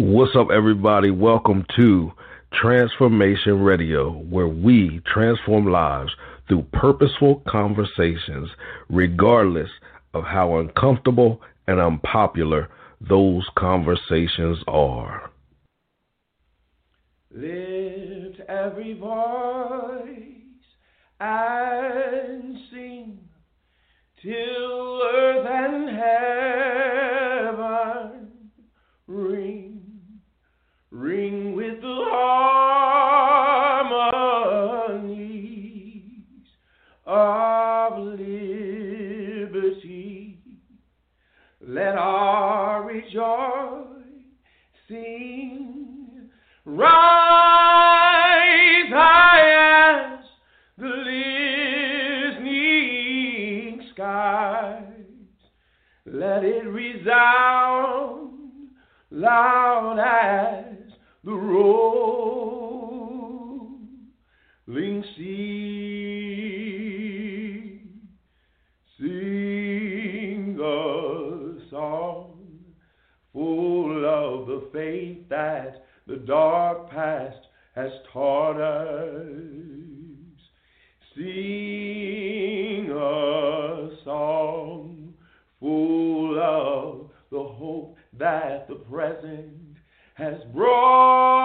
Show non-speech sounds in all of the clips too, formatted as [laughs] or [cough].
What's up, everybody? Welcome to Transformation Radio, where we transform lives through purposeful conversations, regardless of how uncomfortable and unpopular those conversations are. Lift every voice and sing till earth and heaven ring, ring with the harmonies of liberty. Let our rejoicing rise high as the listening skies. Let it resound loud as rolling sea. Sing a song full of the faith that the dark past has taught us. Sing a song full of the hope that the present has brought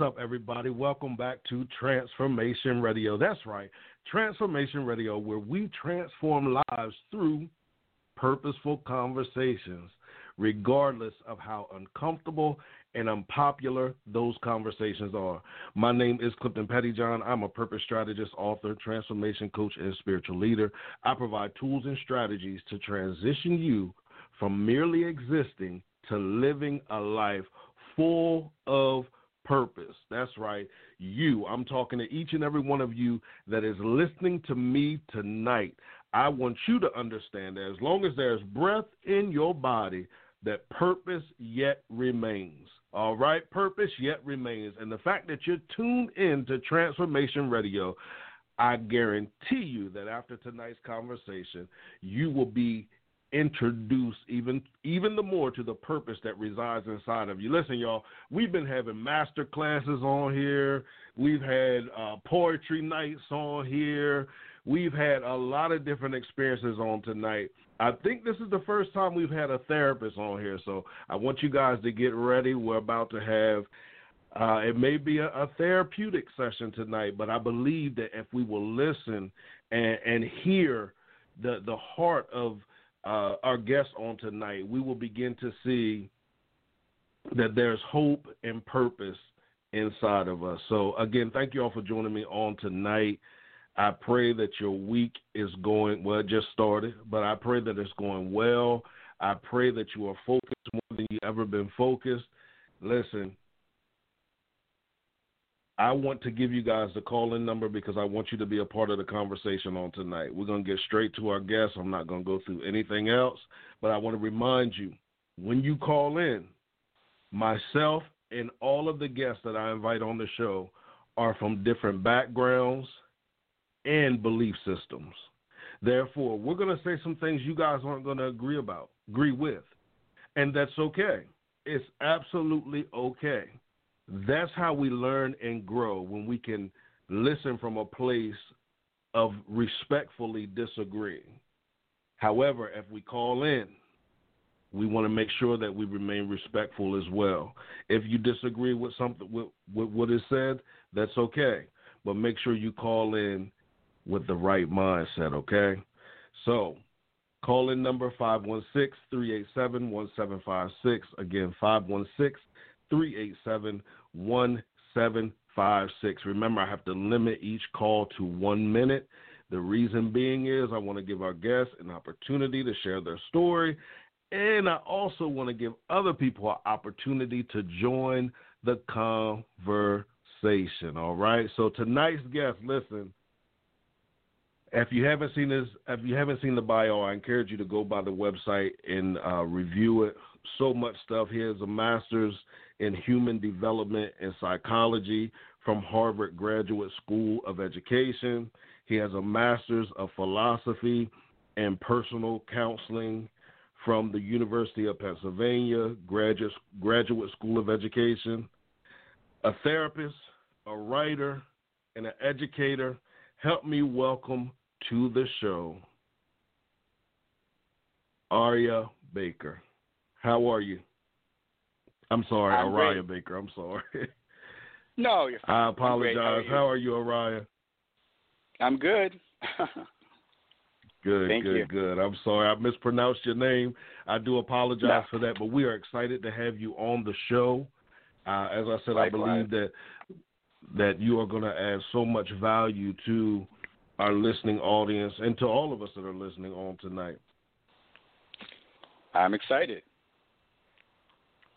What's up, everybody? Welcome back to Transformation Radio. That's right, Transformation Radio, where we transform lives through purposeful conversations, regardless of how uncomfortable and unpopular those conversations are. My name is Clifton Pettyjohn. I'm a purpose strategist, author, transformation coach, and spiritual leader. I provide tools and strategies to transition you from merely existing to living a life full of purpose. That's right. You. I'm talking to each and every one of you that is listening to me tonight. I want you to understand that as long as there's breath in your body, that purpose yet remains. All right, purpose yet remains. And the fact that you're tuned in to Transformation Radio, I guarantee you that after tonight's conversation, you will be introduce even even the more to the purpose that resides inside of you. Listen, y'all, we've been having master classes on here. We've had uh, poetry nights on here. We've had a lot of different experiences on tonight. I think this is the first time we've had a therapist on here, so I want you guys to get ready. We're about to have uh, it may be a, a, therapeutic session tonight, but I believe that if we will listen and, and hear the the heart of uh, our guests on tonight, we will begin to see that there's hope and purpose inside of us. So, again, thank you all for joining me on tonight. I pray that your week is going well, it just started, but I pray that it's going well. I pray that you are focused more than you've ever been focused. Listen, I want to give you guys the call in number because I want you to be a part of the conversation on tonight. We're going to get straight to our guests. I'm not going to go through anything else, but I want to remind you when you call in, myself and all of the guests that I invite on the show are from different backgrounds and belief systems. Therefore, we're going to say some things you guys aren't going to agree about, agree with, and that's okay. It's absolutely okay. That's how we learn and grow when we can listen from a place of respectfully disagreeing. However, if we call in, we want to make sure that we remain respectful as well. If you disagree with something with, with what is said, that's okay. But make sure you call in with the right mindset, okay? So, call in number 516 387 1756. Again, 516 387 1756. Remember, I have to limit each call to one minute. The reason being is I want to give our guests an opportunity to share their story, and I also want to give other people an opportunity to join the conversation. All right. So tonight's guest, listen. If you haven't seen this, if you haven't seen the bio, I encourage you to go by the website and uh, review it. So much stuff. He has a master's in Human Development and Psychology from Harvard Graduate School of Education. He has a Master's of Philosophy and Personal Counseling from the University of Pennsylvania Graduate, Graduate School of Education. A therapist, a writer, and an educator. Help me welcome to the show Aria Baker. How are you? I'm sorry, I'm Araya great. Baker. I'm sorry. [laughs] no, you're fine. I apologize. How, How, are you, Araya? I'm good. [laughs] good, Thank good, you. good. I'm sorry I mispronounced your name. I do apologize no. for that, but we are excited to have you on the show. Uh, as I said, Likewise. I believe that that you are going to add so much value to our listening audience and to all of us that are listening on tonight. I'm excited.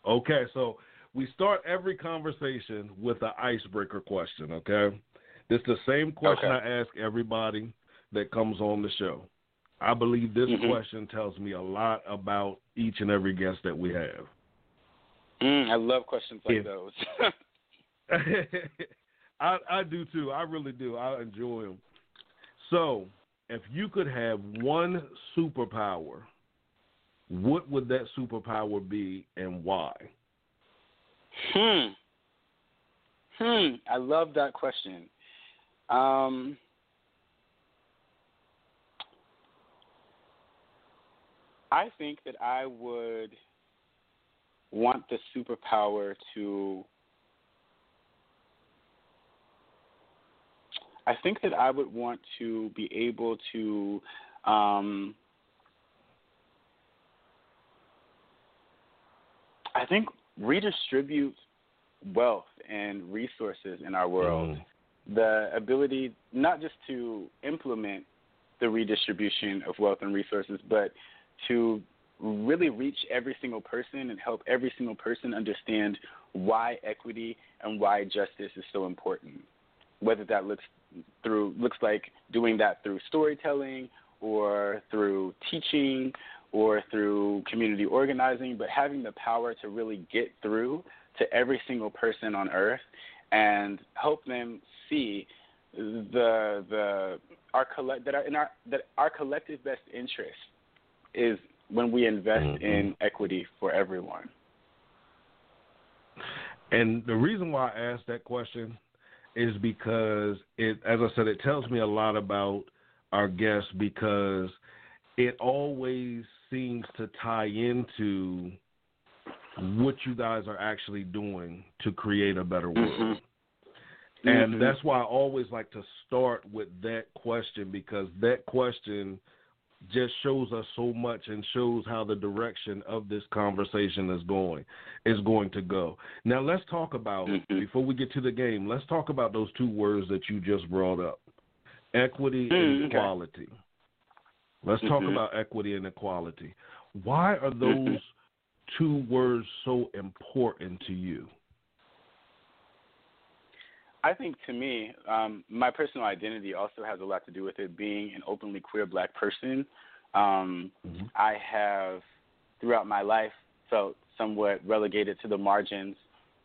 Okay, so we start every conversation with an icebreaker question, okay? This is the same question okay. I ask everybody that comes on the show. I believe this mm-hmm. question tells me a lot about each and every guest that we have. Mm, I love questions like if, those. [laughs] I, I do too. I really do. I enjoy them. So, if you could have one superpower what would that superpower be and why? Hmm. Hmm. I love that question. Um, I think that I would want the superpower to. I think that I would want to be able to um, I think redistribute wealth and resources in our world. Mm. The ability not just to implement the redistribution of wealth and resources, but to really reach every single person and help every single person understand why equity and why justice is so important. Whether that looks through looks like doing that through storytelling or through teaching or through community organizing, but having the power to really get through to every single person on earth and help them see the the our collect that our in our that our collective best interest is when we invest mm-hmm. in equity for everyone. And the reason why I asked that question is because it, as I said, it tells me a lot about our guests because it always seems to tie into what you guys are actually doing to create a better world. Mm-hmm. And mm-hmm. that's why I always like to start with that question because that question just shows us so much and shows how the direction of this conversation is going is going to go. Now let's talk about mm-hmm. before we get to the game, let's talk about those two words that you just brought up. Equity mm, and equality. Okay. Let's talk mm-hmm. about equity and equality. Why are Mm-hmm. those two words so important to you? I think to me, um, my personal identity also has a lot to do with it. Being an openly queer black person, um, mm-hmm. I have throughout my life felt somewhat relegated to the margins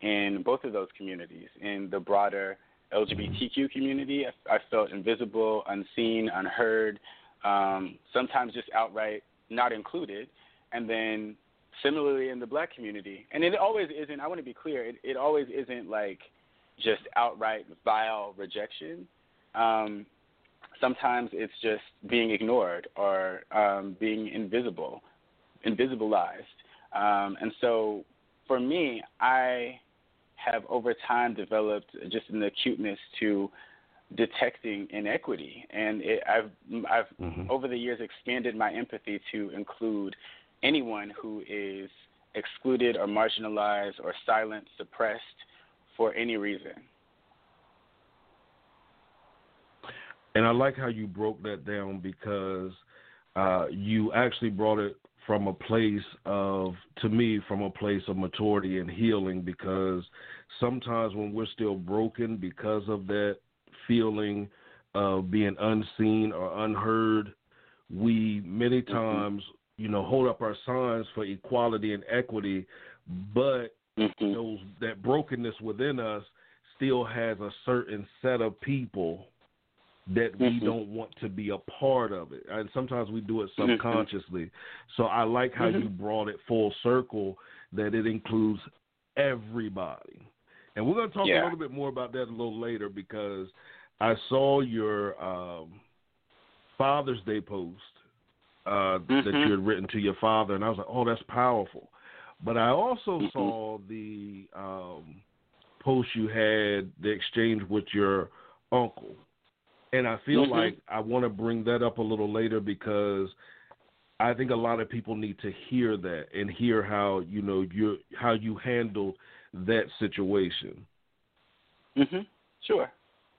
in both of those communities. In the broader LGBTQ community, I, I felt invisible, unseen, unheard, um, sometimes just outright not included. And then similarly in the black community, and it always isn't. I want to be clear. It, it always isn't like just outright vile rejection. Um, sometimes it's just being ignored or um, being invisible, invisibilized. Um, and so for me, I have over time developed just an acuteness to detecting inequity, and it, I've I've mm-hmm. over the years expanded my empathy to include anyone who is excluded or marginalized or silenced, suppressed for any reason. And I like how you broke that down because uh, you actually brought it from a place of, to me, from a place of maturity and healing because sometimes when we're still broken because of that feeling of being unseen or unheard, we many Mm-hmm. times, you know, hold up our signs for equality and equity, but mm-hmm. those that brokenness within us still has a certain set of people that we mm-hmm. don't want to be a part of it. And sometimes we do it Mm-hmm. subconsciously. So I like how you brought it full circle that it includes everybody. And we're going to talk yeah. a little bit more about that a little later because I saw your um, Father's Day post uh, that Mm-hmm. you had written to your father, and I was like, oh, that's powerful. But I also Mm-hmm. saw the um, post you had, the exchange with your uncle. And I feel Mhm. like I want to bring that up a little later because I think a lot of people need to hear that and hear how you know you how you handled that situation. Mhm. Sure.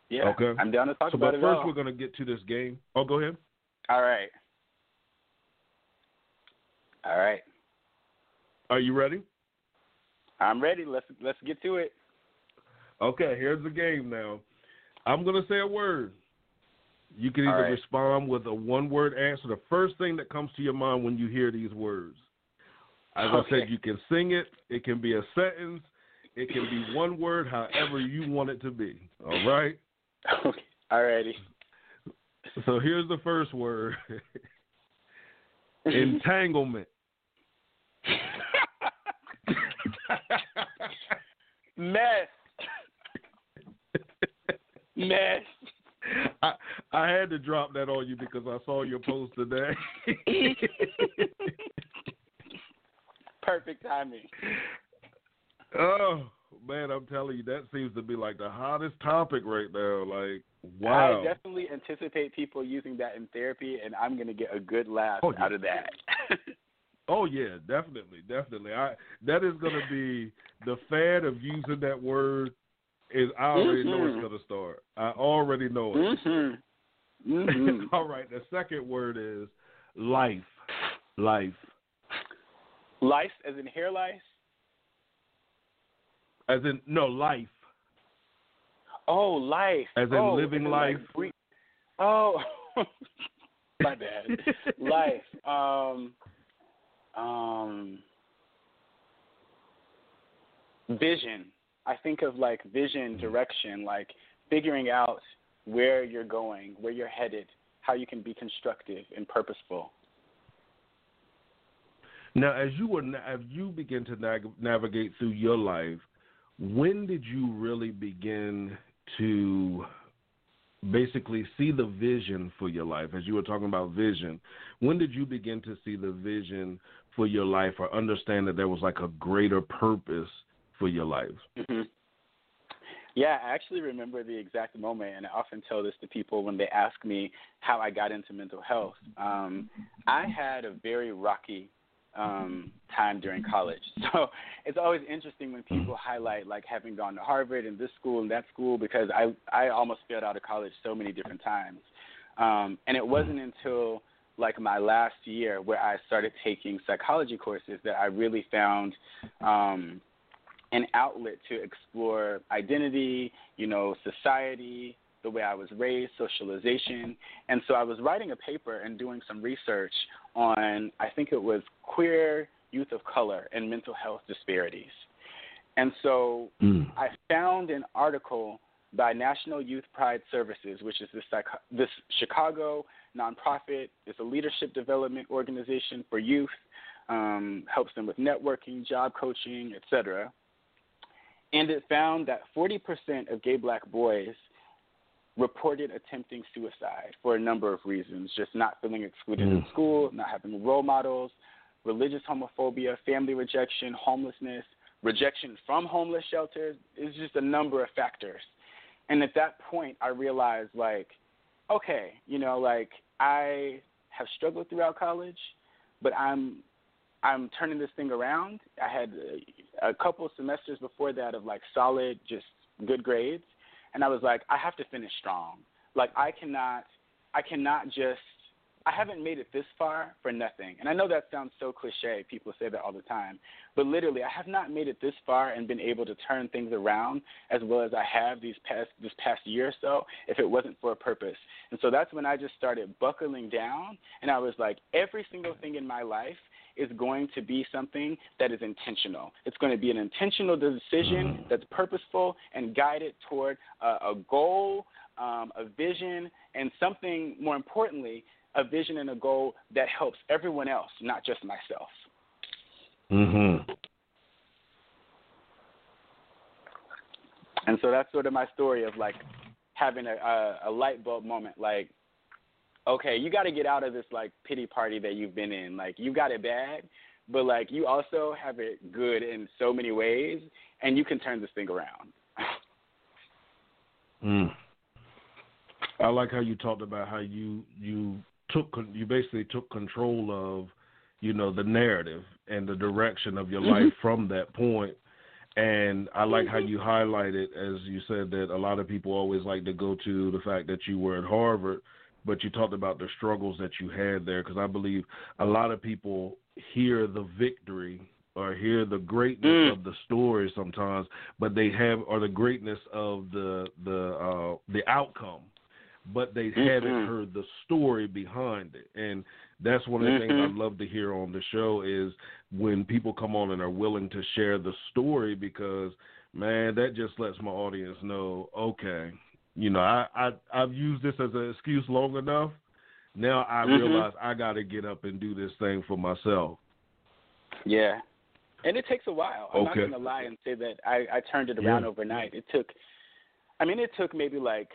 Yeah. Okay. I'm down to talk So, about but it first all. we're going to get to this game. Oh, go ahead. All right. All right. Are you ready? I'm ready. Let's let's get to it. Okay, here's the game now. I'm going to say a word. You can either right. respond with a one word answer, the first thing that comes to your mind when you hear these words. As I said, you can sing it, it can be a sentence, it can be one word, however you want it to be. All right? [laughs] Okay. All righty. So here's the first word [laughs] entanglement. Mess. Mess. [laughs] I, I had to drop that on you because I saw your post today. Perfect timing. oh man, I'm telling you, that seems to be like the hottest topic right now. Like, wow. I definitely anticipate people using that in therapy, and I'm going to get a good laugh oh, yeah. out of that. [laughs] oh yeah, definitely, definitely. I that is going to be the fan of using that word. Is I already mm-hmm. know it's going to start. I already know it. Mm-hmm. Mm-hmm. [laughs] All right. The second word is life. Life. Lice, as in hair lice. As in no life. Oh, life. As in oh, living life. Like, oh, [laughs] my bad. life. Um, um, vision. I think of like vision, direction, like figuring out where you're going, where you're headed, how you can be constructive and purposeful. Now, as you were, as you begin to navigate through your life, when did you really begin to basically see the vision for your life? As you were talking about vision, when did you begin to see the vision for your life, or understand that there was like a greater purpose for your life? Mm-hmm. Yeah, I actually remember the exact moment, and I often tell this to people when they ask me how I got into mental health. Um, I had a very rocky um, time during college. [laughs] So it's always interesting when people highlight like having gone to Harvard and this school and that school because I I almost failed out of college so many different times. Um, and it wasn't until like my last year where I started taking psychology courses that I really found um, an outlet to explore identity, you know, society, the way I was raised, socialization. And so I was writing a paper and doing some research on, I think it was queer youth of color and mental health disparities. And so mm. I found an article by National Youth Pride Services, which is this, this Chicago nonprofit. It's a leadership development organization for youth, um, helps them with networking, job coaching, etc. And it found that 40% of gay black boys reported attempting suicide for a number of reasons just not feeling excluded mm. in school, not having role models, religious homophobia, family rejection, homelessness, rejection from homeless shelters. It's just a number of factors. And at that point, I realized, like, okay, you know, like I have struggled throughout college, but I'm I'm turning this thing around. I had a, a couple semesters before that of like solid, just good grades, and I was like, I have to finish strong. Like I cannot, I cannot just. I haven't made it this far for nothing. And I know that sounds so cliche. People say that all the time. But literally, I have not made it this far and been able to turn things around as well as I have these past this past year or so if it wasn't for a purpose. And so that's when I just started buckling down and I was like every single thing in my life is going to be something that is intentional. It's going to be an intentional decision that's purposeful and guided toward a, a goal, um, a vision, and something more importantly, a vision and a goal that helps everyone else, not just myself. Mhm. And so that's sort of my story of like having a, a, a light bulb moment. Like okay, you got to get out of this like pity party that you've been in. Like you got it bad, but like you also have it good in so many ways, and you can turn this thing around. [laughs] mm. I like how you talked about how you you took you basically took control of you know the narrative and the direction of your mm-hmm. life from that point. point and I like how you highlighted, as you said, that a lot of people always like to go to the fact that you were at Harvard but you talked about the struggles that you had there because I believe a lot of people hear the victory or hear the greatness mm. of the story sometimes, but they have or the greatness of the the uh, the outcome, but they mm-hmm. haven't heard the story behind it. And that's one of the mm-hmm. things I love to hear on the show is when people come on and are willing to share the story because man, that just lets my audience know, okay, you know, I, I I've used this as an excuse long enough. Now I mm-hmm. realize I got to get up and do this thing for myself. Yeah, and it takes a while. I'm okay. not going to lie and say that I, I turned it around yeah. overnight. It took, I mean, it took maybe like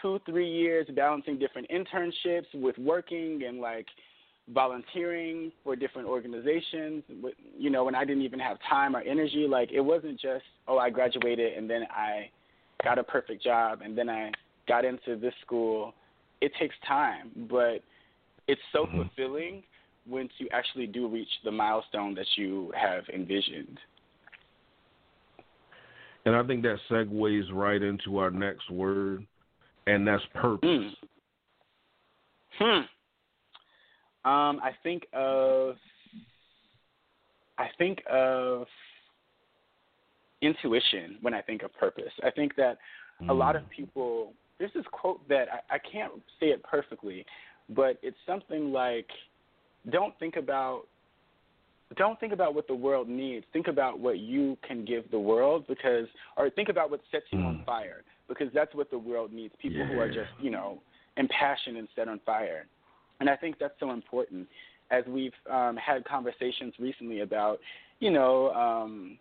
two, three years balancing different internships with working and like volunteering for different organizations you know when i didn't even have time or energy like it wasn't just oh i graduated and then i got a perfect job and then i got into this school it takes time but it's so mm-hmm. fulfilling once you actually do reach the milestone that you have envisioned and i think that segues right into our next word and that's purpose mm. hmm um, I think of I think of intuition when I think of purpose. I think that mm. a lot of mm. people there's this quote that I, I can't say it perfectly, but it's something like don't think about don't think about what the world needs. Think about what you can give the world because or think about what sets you mm. on fire because that's what the world needs. People yeah. who are just, you know, impassioned and set on fire. And I think that's so important as we've um, had conversations recently about, you know, um,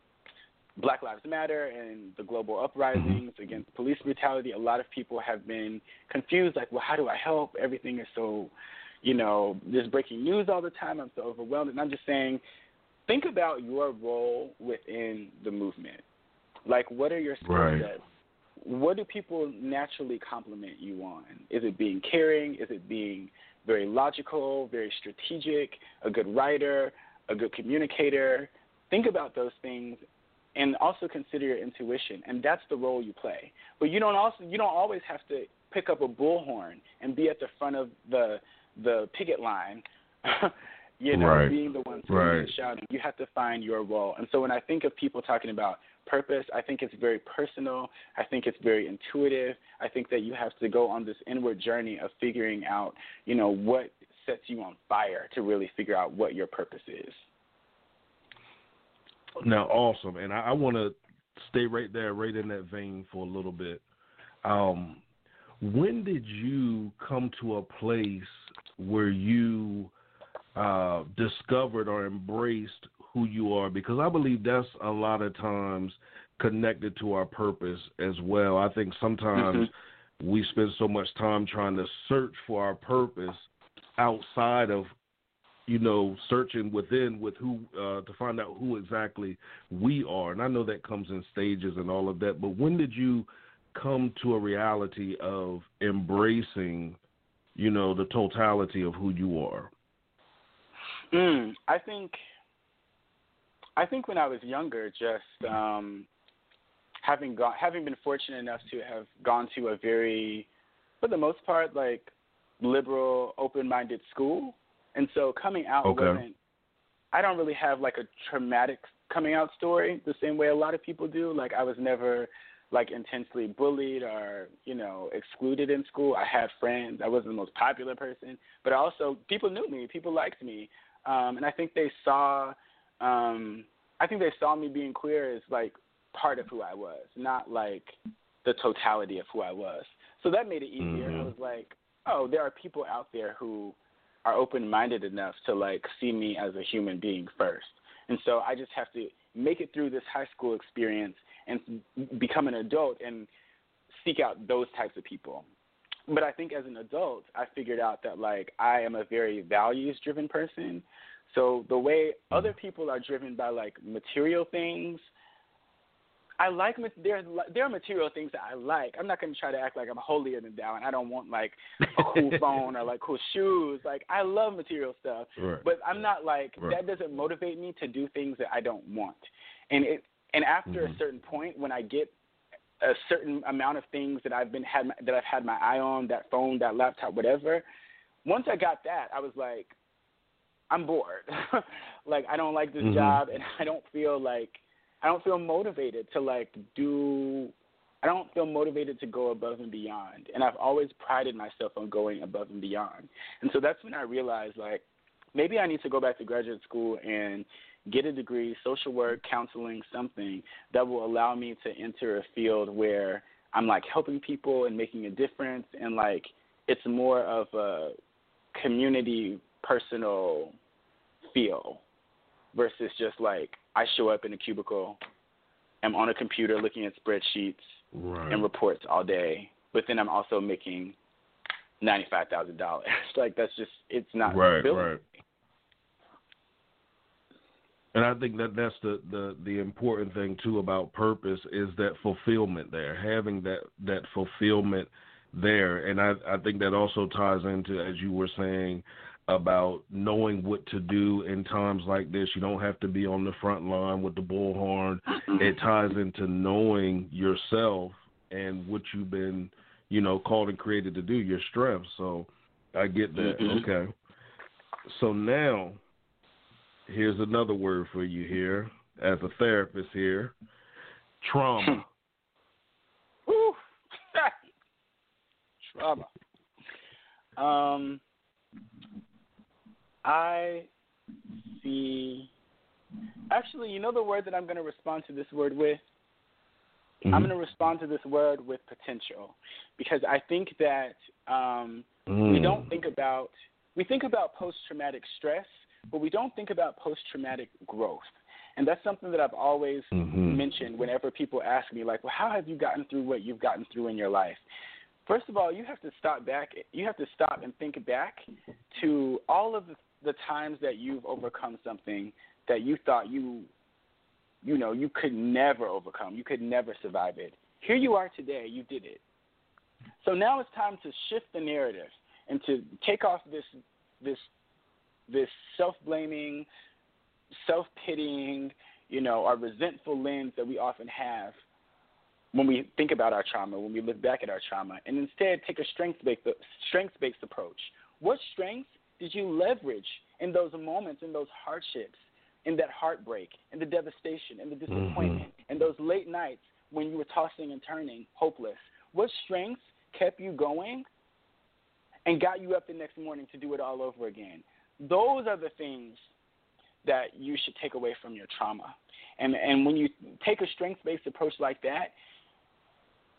Black Lives Matter and the global uprisings mm-hmm. against police brutality. A lot of people have been confused, like, well, how do I help? Everything is so, you know, there's breaking news all the time. I'm so overwhelmed. And I'm just saying, think about your role within the movement. Like, what are your skill right. sets? What do people naturally compliment you on? Is it being caring? Is it being very logical, very strategic, a good writer, a good communicator. Think about those things and also consider your intuition and that's the role you play. But you don't also you don't always have to pick up a bullhorn and be at the front of the the picket line. [laughs] you know, right. being the one right. shouting. You have to find your role. And so when I think of people talking about purpose. I think it's very personal. I think it's very intuitive. I think that you have to go on this inward journey of figuring out, you know, what sets you on fire to really figure out what your purpose is. Now, awesome. And I, I want to stay right there, right in that vein for a little bit. Um, when did you come to a place where you uh, discovered or embraced who you are because I believe that's a lot of times connected to our purpose as well. I think sometimes mm-hmm. we spend so much time trying to search for our purpose outside of you know searching within with who uh, to find out who exactly we are. And I know that comes in stages and all of that, but when did you come to a reality of embracing you know the totality of who you are? Mm, I think I think when I was younger, just um, having gone, having been fortunate enough to have gone to a very, for the most part, like liberal, open-minded school, and so coming out okay. wasn't. I don't really have like a traumatic coming out story the same way a lot of people do. Like I was never like intensely bullied or you know excluded in school. I had friends. I wasn't the most popular person, but also people knew me. People liked me, um, and I think they saw um, I think they saw me being queer as like part of who I was, not like the totality of who I was. So that made it easier. Mm-hmm. I was like, oh, there are people out there who are open minded enough to like see me as a human being first. And so I just have to make it through this high school experience and become an adult and seek out those types of people. But I think as an adult, I figured out that like I am a very values driven person. So the way other people are driven by like material things, I like there. There are material things that I like. I'm not going to try to act like I'm holier than thou, and I don't want like a cool [laughs] phone or like cool shoes. Like I love material stuff, right. but I'm not like right. that. Doesn't motivate me to do things that I don't want. And it and after mm-hmm. a certain point, when I get a certain amount of things that I've been had that I've had my eye on, that phone, that laptop, whatever. Once I got that, I was like, I'm bored. [laughs] like I don't like this mm-hmm. job, and [laughs] I don't feel like I don't feel motivated to like do. I don't feel motivated to go above and beyond, and I've always prided myself on going above and beyond. And so that's when I realized like maybe I need to go back to graduate school and get a degree, social work, counseling, something that will allow me to enter a field where I'm like helping people and making a difference and like it's more of a community personal feel versus just like I show up in a cubicle, I'm on a computer looking at spreadsheets right. and reports all day, but then I'm also making ninety five thousand dollars. [laughs] like that's just it's not right, right. And I think that that's the, the the important thing too about purpose is that fulfillment there, having that that fulfillment there, and I I think that also ties into as you were saying about knowing what to do in times like this. You don't have to be on the front line with the bullhorn. It ties into knowing yourself and what you've been, you know, called and created to do, your strengths. So I get that. Mm-hmm. Okay. So now here's another word for you here as a therapist here. Trauma. [laughs] trauma. Um I see. Actually, you know the word that I'm going to respond to this word with? Mm-hmm. I'm going to respond to this word with potential because I think that um, mm. we don't think about we think about post traumatic stress, but we don't think about post traumatic growth. And that's something that I've always mm-hmm. mentioned whenever people ask me, like, well, how have you gotten through what you've gotten through in your life? First of all, you have to stop back. You have to stop and think back to all of the the times that you've overcome something that you thought you you know you could never overcome you could never survive it. Here you are today you did it. So now it's time to shift the narrative and to take off this this this self-blaming self-pitying you know our resentful lens that we often have when we think about our trauma when we look back at our trauma and instead take a strength-based strength-based approach. What strengths did you leverage in those moments, in those hardships, in that heartbreak, in the devastation, in the disappointment, mm-hmm. in those late nights when you were tossing and turning, hopeless? What strengths kept you going and got you up the next morning to do it all over again? Those are the things that you should take away from your trauma. And and when you take a strengths based approach like that,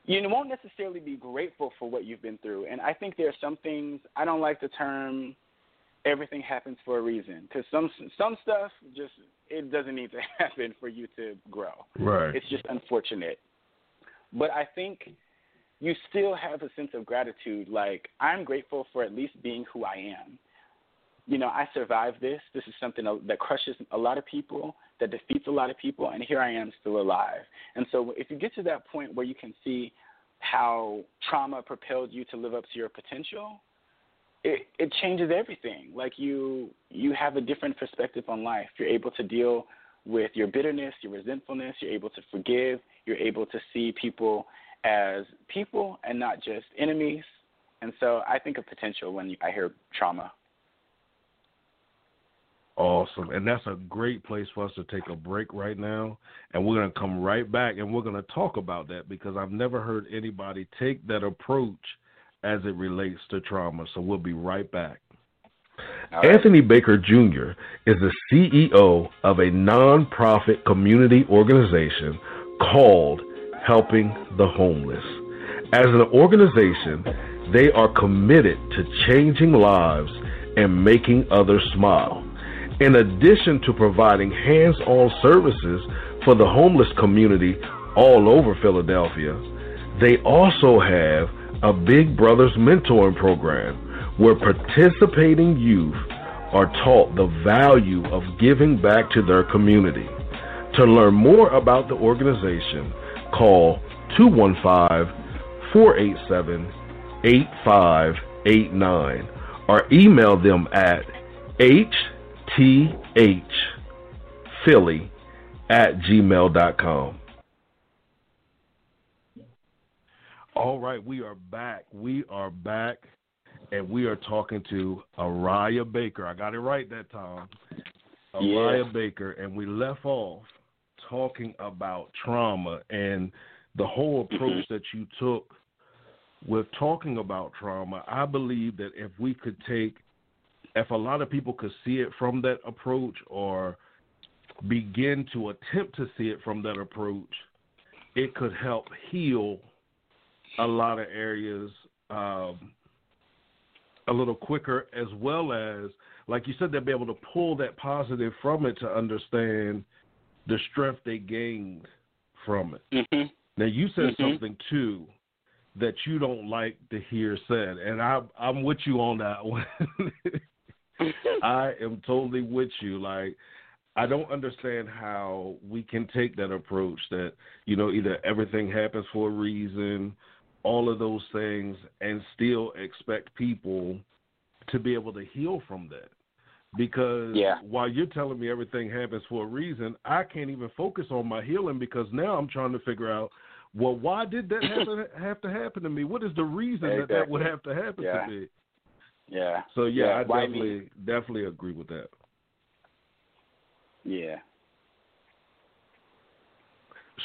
you won't necessarily be grateful for what you've been through. And I think there are some things I don't like the term everything happens for a reason because some some stuff just it doesn't need to [laughs] happen for you to grow. Right. It's just unfortunate. But I think you still have a sense of gratitude. Like I'm grateful for at least being who I am. You know, I survived this. This is something that crushes a lot of people, that defeats a lot of people, and here I am still alive. And so, if you get to that point where you can see how trauma propelled you to live up to your potential, it, it changes everything. Like you you have a different perspective on life. You're able to deal with your bitterness, your resentfulness, you're able to forgive, you're able to see people as people and not just enemies. And so I think of potential when I hear trauma. Awesome. And that's a great place for us to take a break right now. And we're going to come right back and we're going to talk about that because I've never heard anybody take that approach as it relates to trauma. So we'll be right back. Right. Anthony Baker Jr. is the CEO of a nonprofit community organization called Helping the Homeless. As an organization, they are committed to changing lives and making others smile. In addition to providing hands on services for the homeless community all over Philadelphia, they also have a Big Brothers mentoring program where participating youth are taught the value of giving back to their community. To learn more about the organization, call 215 487 8589 or email them at hthphilly at gmail.com. All right, we are back. We are back, and we are talking to Araya Baker. I got it right that time. Araya yeah. Baker, and we left off talking about trauma and the whole mm-hmm. approach that you took with talking about trauma. I believe that if we could take, if a lot of people could see it from that approach or begin to attempt to see it from that approach, it could help heal a lot of areas um, a little quicker, as well as, like you said, they'll be able to pull that positive from it to understand the strength they gained from it. Mm-hmm. Now, you said mm-hmm. something too that you don't like to hear said, and I, I'm with you on that one. [laughs] I am totally with you. Like, I don't understand how we can take that approach that, you know, either everything happens for a reason, all of those things, and still expect people to be able to heal from that. Because yeah. while you're telling me everything happens for a reason, I can't even focus on my healing because now I'm trying to figure out, well, why did that happen, [laughs] have to happen to me? What is the reason exactly. that that would have to happen yeah. to me? Yeah. So yeah, yeah. I why definitely me? definitely agree with that. Yeah.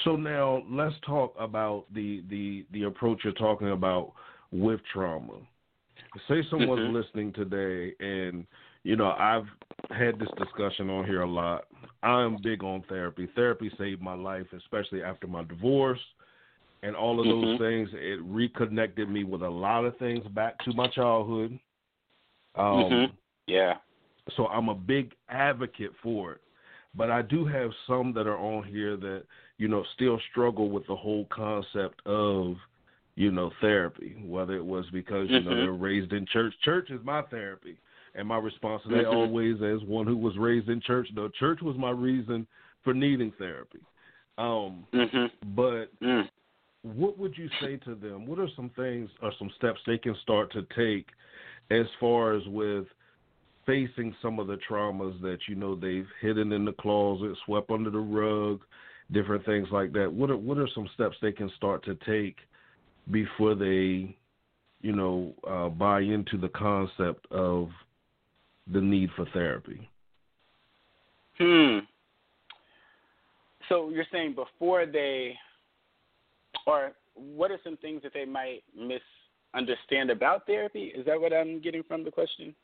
So now let's talk about the the the approach you're talking about with trauma. Say someone's Mhm. listening today and you know, I've had this discussion on here a lot. I'm big on therapy. Therapy saved my life, especially after my divorce and all of those Mhm. things. It reconnected me with a lot of things back to my childhood. Um Mhm. Yeah. so I'm a big advocate for it. But I do have some that are on here that, you know, still struggle with the whole concept of, you know, therapy, whether it was because, you know, Mhm. they're raised in church. Church is my therapy. And my response to that Mhm. always as one who was raised in church, the church was my reason for needing therapy. Um, Mhm. but Mm. what would you say to them? What are some things or some steps they can start to take as far as with facing some of the traumas that you know they've hidden in the closet, swept under the rug, different things like that? What are what are some steps they can start to take before they, you know, uh, buy into the concept of the need for therapy? Hmm. So you're saying before they, or what are some things that they might misunderstand about therapy? Is that what I'm getting from the question?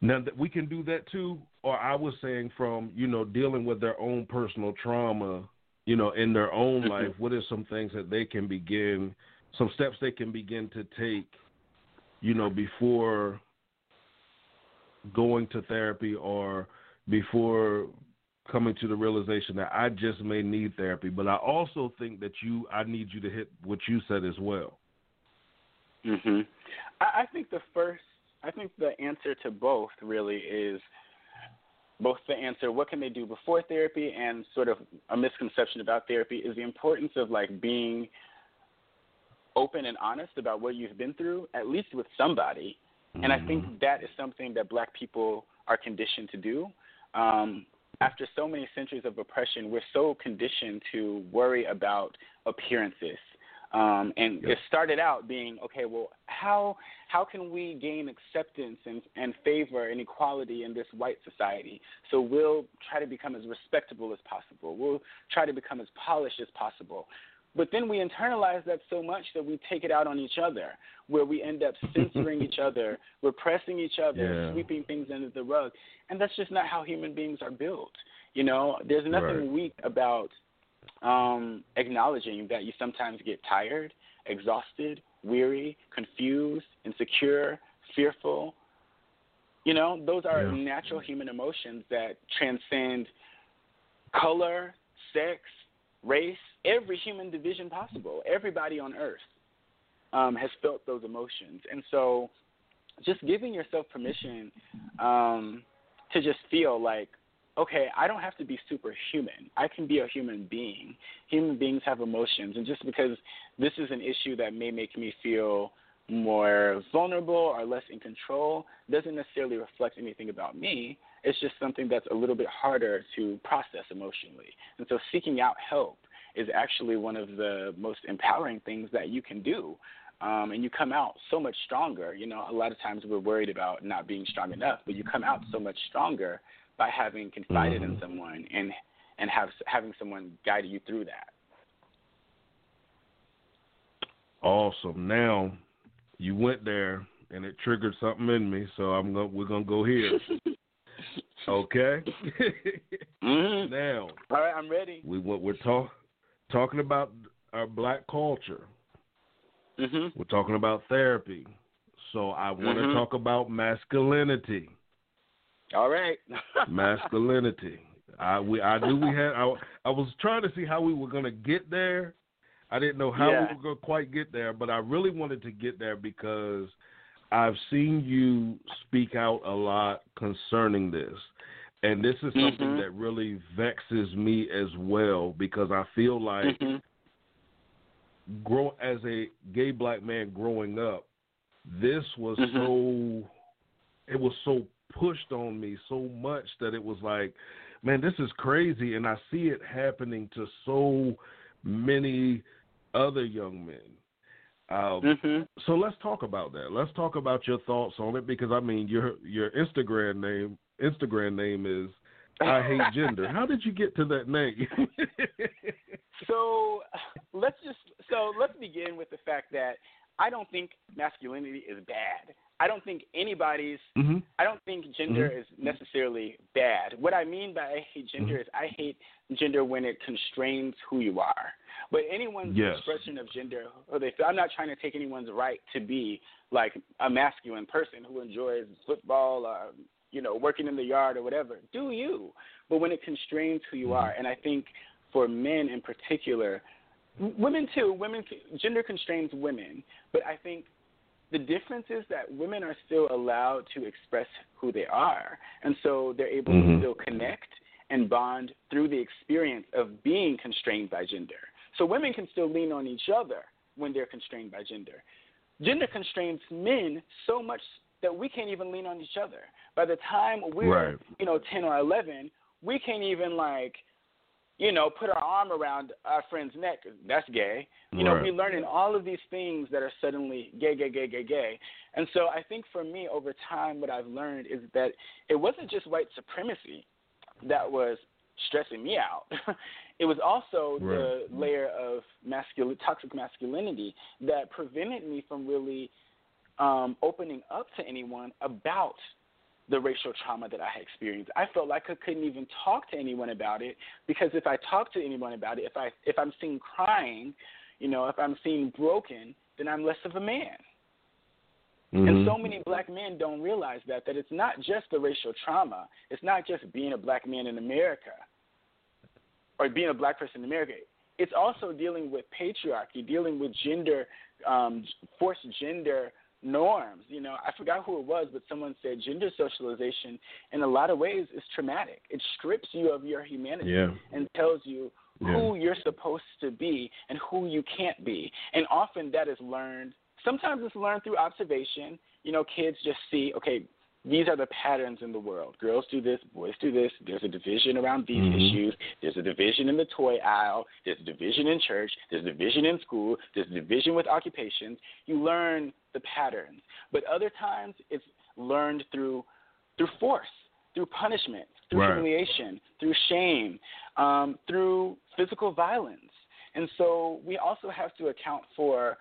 Now that we can do that too, or I was saying from you know dealing with their own personal trauma, you know, in their own Mhm. life. What are some things that they can begin, some steps they can begin to take, you know, before going to therapy or before coming to the realization that I just may need therapy. But I also think that you, I need you to hit what you said as well. hmm I, I think the first, I think the answer to both really is both the answer what can they do before therapy and sort of a misconception about therapy is the importance of like being open and honest about what you've been through, at least with somebody. And I think that is something that black people are conditioned to do. Um, after so many centuries of oppression, we're so conditioned to worry about appearances. Um, and Yep. it started out being okay. Well, how how can we gain acceptance and, and favor and equality in this white society? So we'll try to become as respectable as possible. We'll try to become as polished as possible. But then we internalize that so much that we take it out on each other, where we end up censoring each [laughs] other, repressing each other, Yeah. sweeping things under the rug. And that's just not how human beings are built. You know, there's nothing Right. weak about um, acknowledging that you sometimes get tired, exhausted, weary, confused, insecure, fearful. You know, those are Yeah. natural human emotions that transcend color, sex, race, every human division possible. Everybody on earth um, has felt those emotions. And so just giving yourself permission um, to just feel like, okay, I don't have to be superhuman. I can be a human being. Human beings have emotions. And just because this is an issue that may make me feel more vulnerable or less in control doesn't necessarily reflect anything about me. It's just something that's a little bit harder to process emotionally. And so seeking out help is actually one of the most empowering things that you can do. Um, and you come out so much stronger. You know, a lot of times we're worried about not being strong enough, but you come out so much stronger by having confided in Mhm. someone and and have having someone guide you through that. Awesome. Now, you went there and it triggered something in me, so I'm going we're going to go here. [laughs] Okay? hmm [laughs] now, All right, I'm ready. we what we're talk, talking about our black culture. hmm We're talking about therapy. So I want to Mhm. talk about masculinity. All right. [laughs] Masculinity. I we I knew we had. I, I was trying to see how we were going to get there. I didn't know how Yeah. we were going to quite get there, but I really wanted to get there because I've seen you speak out a lot concerning this. And this is something Mhm. that really vexes me as well because I feel like hmm grow as a gay black man growing up, this was Mhm. so it was so pushed on me so much that it was like, man, this is crazy and I see it happening to so many other young men. Um, hmm so let's talk about that. Let's talk about your thoughts on it because I mean your your Instagram name Instagram name is I hate [laughs] gender. How did you get to that name? [laughs] So let's just so let's begin with the fact that I don't think masculinity is bad. I don't think anybody's hmm I don't think gender Mhm. is necessarily bad. What I mean by I hate gender Mhm. is I hate gender when it constrains who you are. But anyone's Yes. expression of gender, or they, I'm not trying to take anyone's right to be like a masculine person who enjoys football, or, you know, working in the yard or whatever. Do you? But when it constrains who you Mhm. are, and I think for men in particular, women too, women gender constrains women, but I think the difference is that women are still allowed to express who they are, and so they're able to Mhm. still connect and bond through the experience of being constrained by gender. So women can still lean on each other when they're constrained by gender. Gender constrains men so much that we can't even lean on each other. By the time we're, Right. you know, 10 or 11, we can't even like you know, put our arm around our friend's neck. That's gay. You know, Right. we're learning all of these things that are suddenly gay, gay, gay, gay, gay. And so I think for me, over time, what I've learned is that it wasn't just white supremacy that was stressing me out. [laughs] it was also the layer of masculine, toxic masculinity that prevented me from really um, opening up to anyone about the racial trauma that I had experienced. I felt like I couldn't even talk to anyone about it because if I talk to anyone about it, if I if I'm seen crying, you know, if I'm seen broken, then I'm less of a man. Mhm. And so many black men don't realize that that it's not just the racial trauma. It's not just being a black man in America or being a black person in America. It's also dealing with patriarchy, dealing with gender, um, forced gender norms. You know, I forgot who it was, but someone said gender socialization in a lot of ways is traumatic. It strips you of your humanity Yeah. and tells you Yeah. who you're supposed to be and who you can't be. And often that is learned. Sometimes it's learned through observation. You know, kids just see, okay, these are the patterns in the world. Girls do this, boys do this. There's a division around these Mhm. issues. There's a division in the toy aisle. There's a division in church. There's a division in school. There's a division with occupations. You learn the patterns. But other times it's learned through through force, through punishment, through Right. humiliation, through shame, um, through physical violence. And so we also have to account for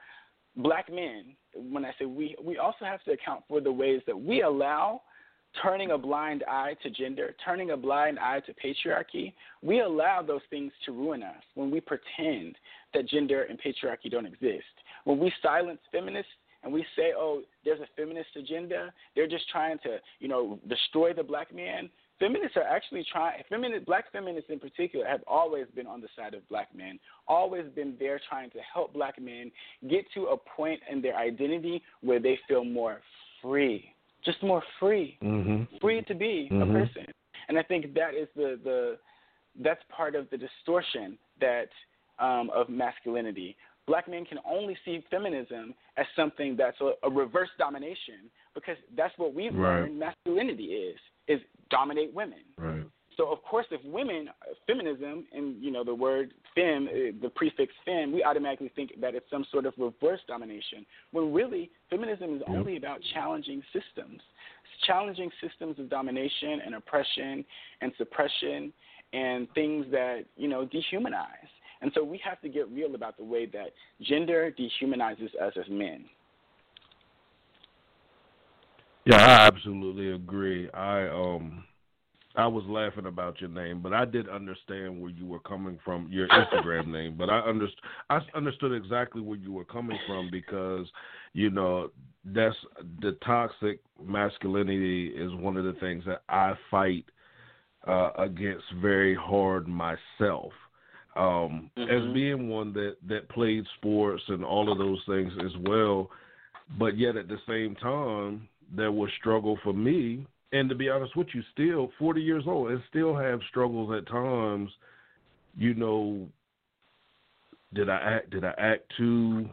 black men. When I say we, we also have to account for the ways that we allow turning a blind eye to gender, turning a blind eye to patriarchy. We allow those things to ruin us when we pretend that gender and patriarchy don't exist. When we silence feminists and we say, oh, there's a feminist agenda, they're just trying to, you know, destroy the black man. Feminists are actually trying, feminist, black feminists in particular have always been on the side of black men, always been there trying to help black men get to a point in their identity where they feel more free, just more free, Mhm. free to be Mhm. a person. And I think that is the, the that's part of the distortion that um, of masculinity. Black men can only see feminism as something that's a, a reverse domination because that's what we've Right. learned masculinity is is dominate women. Right. So of course, if women, feminism, and you know the word fem, uh, the prefix fem, we automatically think that it's some sort of reverse domination. When really, feminism is Yep. only about challenging systems, challenging systems of domination and oppression and suppression and things that you know dehumanize. And so we have to get real about the way that gender dehumanizes us as men. Yeah, I absolutely agree. I um I was laughing about your name, but I did understand where you were coming from, your Instagram [laughs] name. But I underst- I understood exactly where you were coming from because, you know, that's the toxic masculinity is one of the things that I fight uh, against very hard myself. Um, As Mhm. being one that that played sports and all of those things as well, but yet at the same time, there was struggle for me and to be honest with you, still 40 years old and still have struggles at times. You know, did I act? Did I act too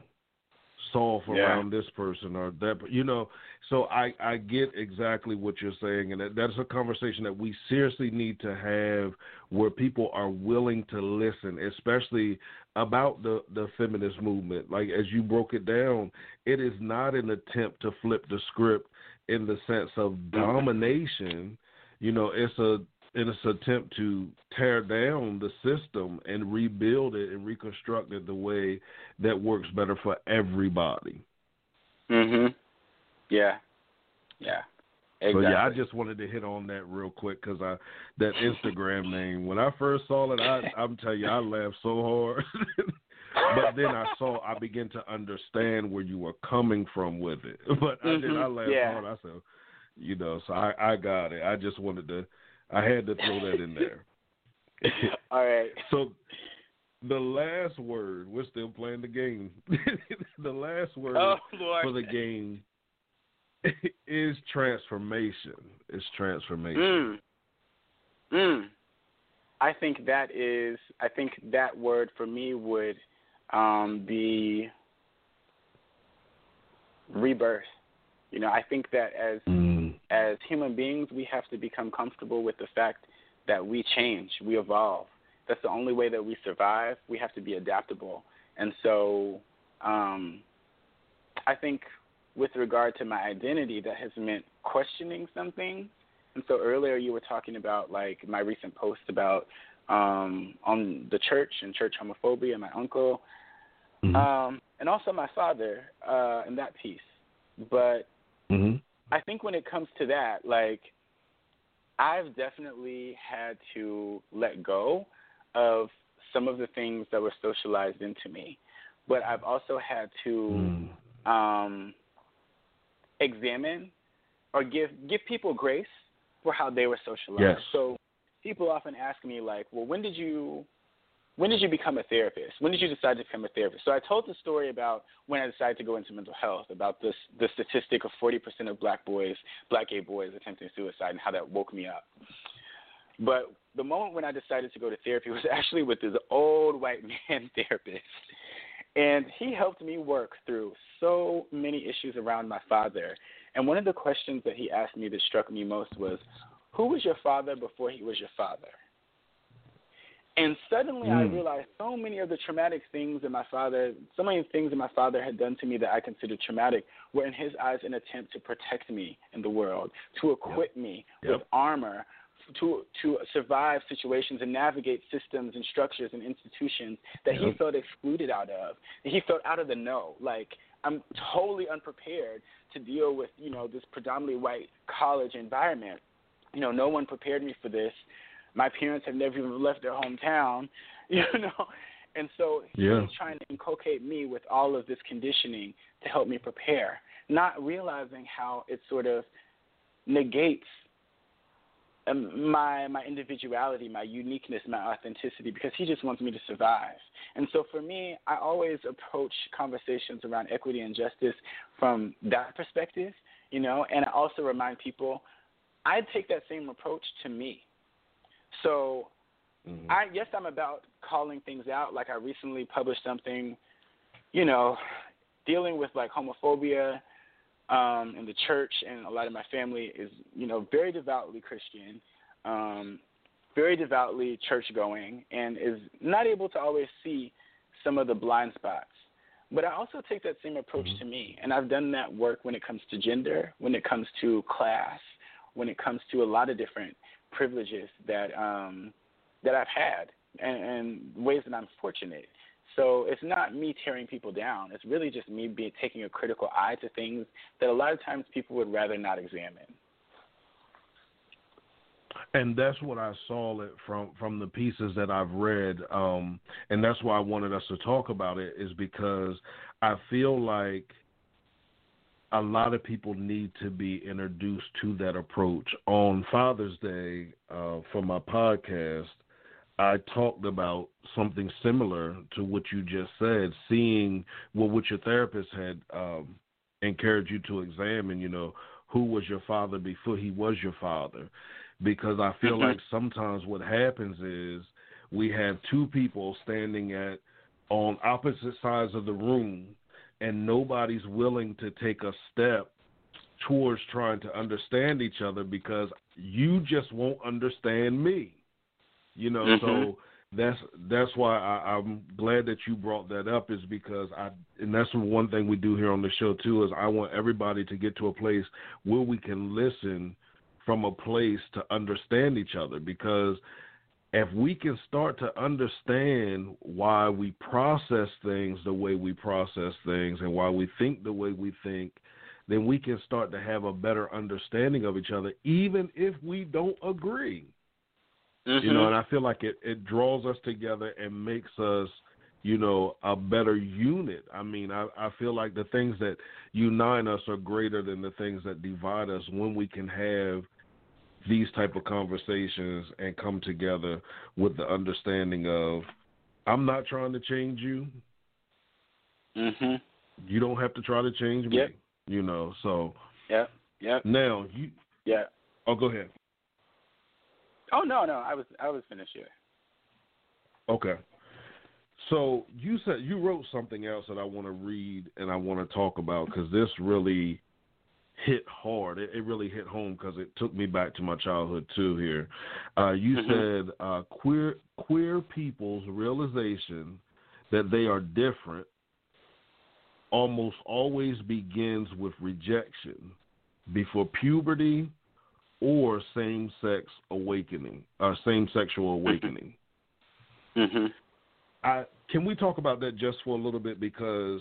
soft Yeah. around this person or that? You know, so I I get exactly what you're saying, and that, that's a conversation that we seriously need to have where people are willing to listen, especially about the the feminist movement. Like as you broke it down, it is not an attempt to flip the script in the sense of domination. You know, it's a in its attempt to tear down the system and rebuild it and reconstruct it the way that works better for everybody. Mhm. Yeah. Yeah. Exactly. So yeah, I just wanted to hit on that real quick because I that Instagram name when I first saw it, I I'm telling you, I laughed so hard. [laughs] but then I saw, I began to understand where you were coming from with it. [laughs] But I did, I Mhm. laughed Yeah. hard. I said, you know, so I I got it. I just wanted to, I had to throw that in there. [laughs] All right. [laughs] So the last word, we're still playing the game. the last word Oh for the game is transformation. It's transformation. Mm. Mm. I think that is. I think that word for me would um, be rebirth. You know, I think that as Mm. as human beings, we have to become comfortable with the fact that we change, we evolve. That's the only way that we survive. We have to be adaptable. And so, um, I think with regard to my identity, that has meant questioning something. And so earlier you were talking about like my recent post about um, on the church and church homophobia and my uncle, Mhm. um, and also my father uh, and that piece. But Mhm. I think when it comes to that, like I've definitely had to let go of some of the things that were socialized into me, but I've also had to Mm. um, examine or give give people grace for how they were socialized. Yes. So people often ask me like, "Well, when did you when did you become a therapist? When did you decide to become a therapist?" So I told the story about when I decided to go into mental health, about this the statistic of 40% of black boys, black gay boys attempting suicide and how that woke me up. But the moment when I decided to go to therapy was [laughs] actually with this old white man [laughs] therapist. And he helped me work through so many issues around my father. And one of the questions that he asked me that struck me most was, Who was your father before he was your father? And suddenly I Mm. realized so many of the traumatic things that my father, so many things that my father had done to me that I considered traumatic were in his eyes an attempt to protect me in the world, to equip me Yep. with armor, to to survive situations and navigate systems and structures and institutions that he felt excluded out of. He felt out of the know. Like I'm totally unprepared to deal with, you know, this predominantly white college environment. You know, no one prepared me for this. My parents have never even left their hometown, [laughs] you know. And so Yeah. he's trying to inculcate me with all of this conditioning to help me prepare, not realizing how it sort of negates um, my my individuality, my uniqueness, my authenticity, because he just wants me to survive. And so for me, I always approach conversations around equity and justice from that perspective, you know. And I also remind people, I take that same approach to me. So Mhm. I yes, I'm about calling things out. Like I recently published something, you know, dealing with like homophobia um, in the church, and a lot of my family is, you know, very devoutly Christian, um, very devoutly church going, and is not able to always see some of the blind spots. But I also take that same approach Mhm. to me, and I've done that work when it comes to gender, when it comes to class, when it comes to a lot of different privileges that um, that I've had, and, and ways that I'm fortunate. So it's not me tearing people down. It's really just me being taking a critical eye to things that a lot of times people would rather not examine. and that's what I saw it from from the pieces that I've read, um, and that's why I wanted us to talk about it is because I feel like a lot of people need to be introduced to that approach. On Father's Day, uh, for my podcast, I talked about something similar to what you just said, seeing well, what your therapist had um, encouraged you to examine. You know, who was your father before he was your father because I feel Mhm. like sometimes what happens is we have two people standing at on opposite sides of the room and nobody's willing to take a step towards trying to understand each other because you just won't understand me. You know, Mhm. so that's that's why I, I'm glad that you brought that up is because I and that's one thing we do here on the show too is I want everybody to get to a place where we can listen from a place to understand each other because if we can start to understand why we process things the way we process things and why we think the way we think, then we can start to have a better understanding of each other, even if we don't agree. Mm-hmm. You know, and I feel like it, it draws us together and makes us, you know, a better unit. I mean, I, I feel like the things that unite us are greater than the things that divide us when we can have these type of conversations and come together with the understanding of I'm not trying to change you. mhm. You don't have to try to change me. Yep. You know, so Yeah. Yeah. now you Yeah. oh go ahead. Oh no, no, I was I was finished here. Okay. So you said you wrote something else that I want to read and I want to talk about because this really hit hard. It, it really hit home because it took me back to my childhood too. Here, uh, you Mhm. said uh, queer queer people's realization that they are different almost always begins with rejection before puberty or same sex awakening or same sexual awakening. Mm-hmm. I can we talk about that just for a little bit because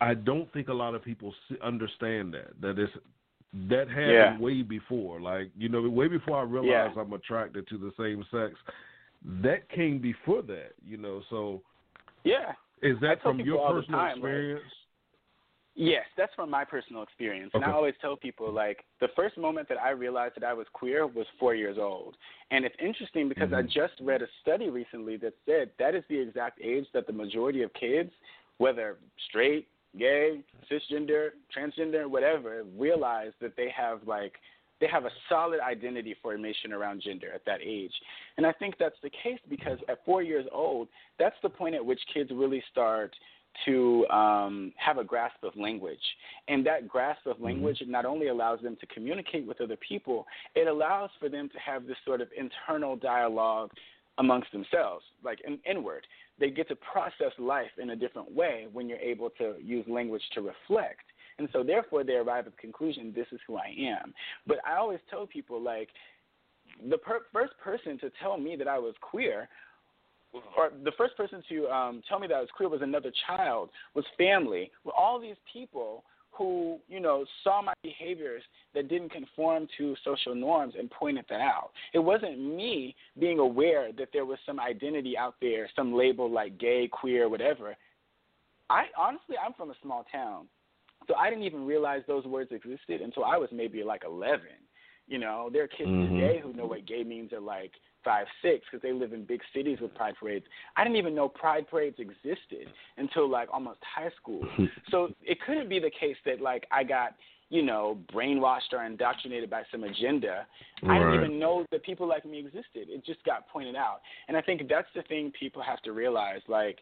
I don't think a lot of people understand that that it's that happened Yeah. way before. Like you know, way before I realized Yeah. I'm attracted to the same sex. That came before that, you know. So Yeah. is that from your personal time, like- experience? Yes, that's from my personal experience. And I always tell people like the first moment that I realized that I was queer was four years old. And it's interesting because I Mhm. just read a study recently that said that is the exact age that the majority of kids, whether straight, gay, cisgender, transgender, whatever, realize that they have like they have a solid identity formation around gender at that age. And I think that's the case because at four years old, that's the point at which kids really start to um, have a grasp of language. And that grasp of language not only allows them to communicate with other people, it allows for them to have this sort of internal dialogue amongst themselves, like an inward. They get to process life in a different way when you're able to use language to reflect. And so, therefore, they arrive at the conclusion, this is who I am. But I always tell people, like, the per- first person to tell me that I was queer or the first person to um, tell me that I was queer was another child, was family, were all these people who, you know, saw my behaviors that didn't conform to social norms and pointed that out. It wasn't me being aware that there was some identity out there, some label like gay, queer, whatever. I honestly, I'm from a small town, so I didn't even realize those words existed until I was maybe like 11. You know, there are kids Mhm. today who know what gay means at like five, six because they live in big cities with pride parades. I didn't even know pride parades existed until like almost high school. [laughs] so it couldn't be the case that like I got you know brainwashed or indoctrinated by some agenda. I didn't even know that people like me existed. It just got pointed out, and I think that's the thing people have to realize. Like